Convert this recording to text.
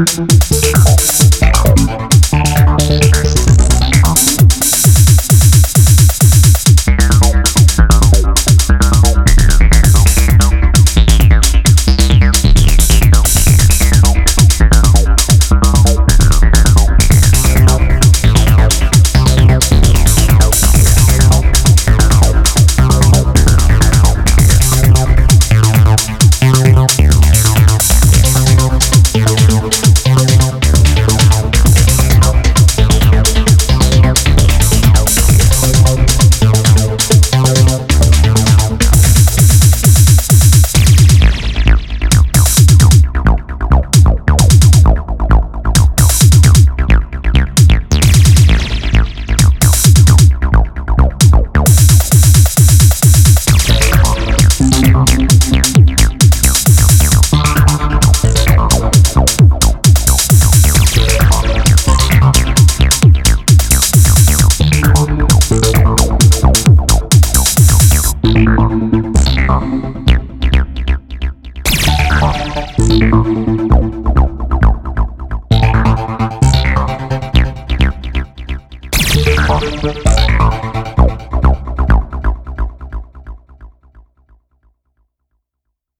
Mm-hmm.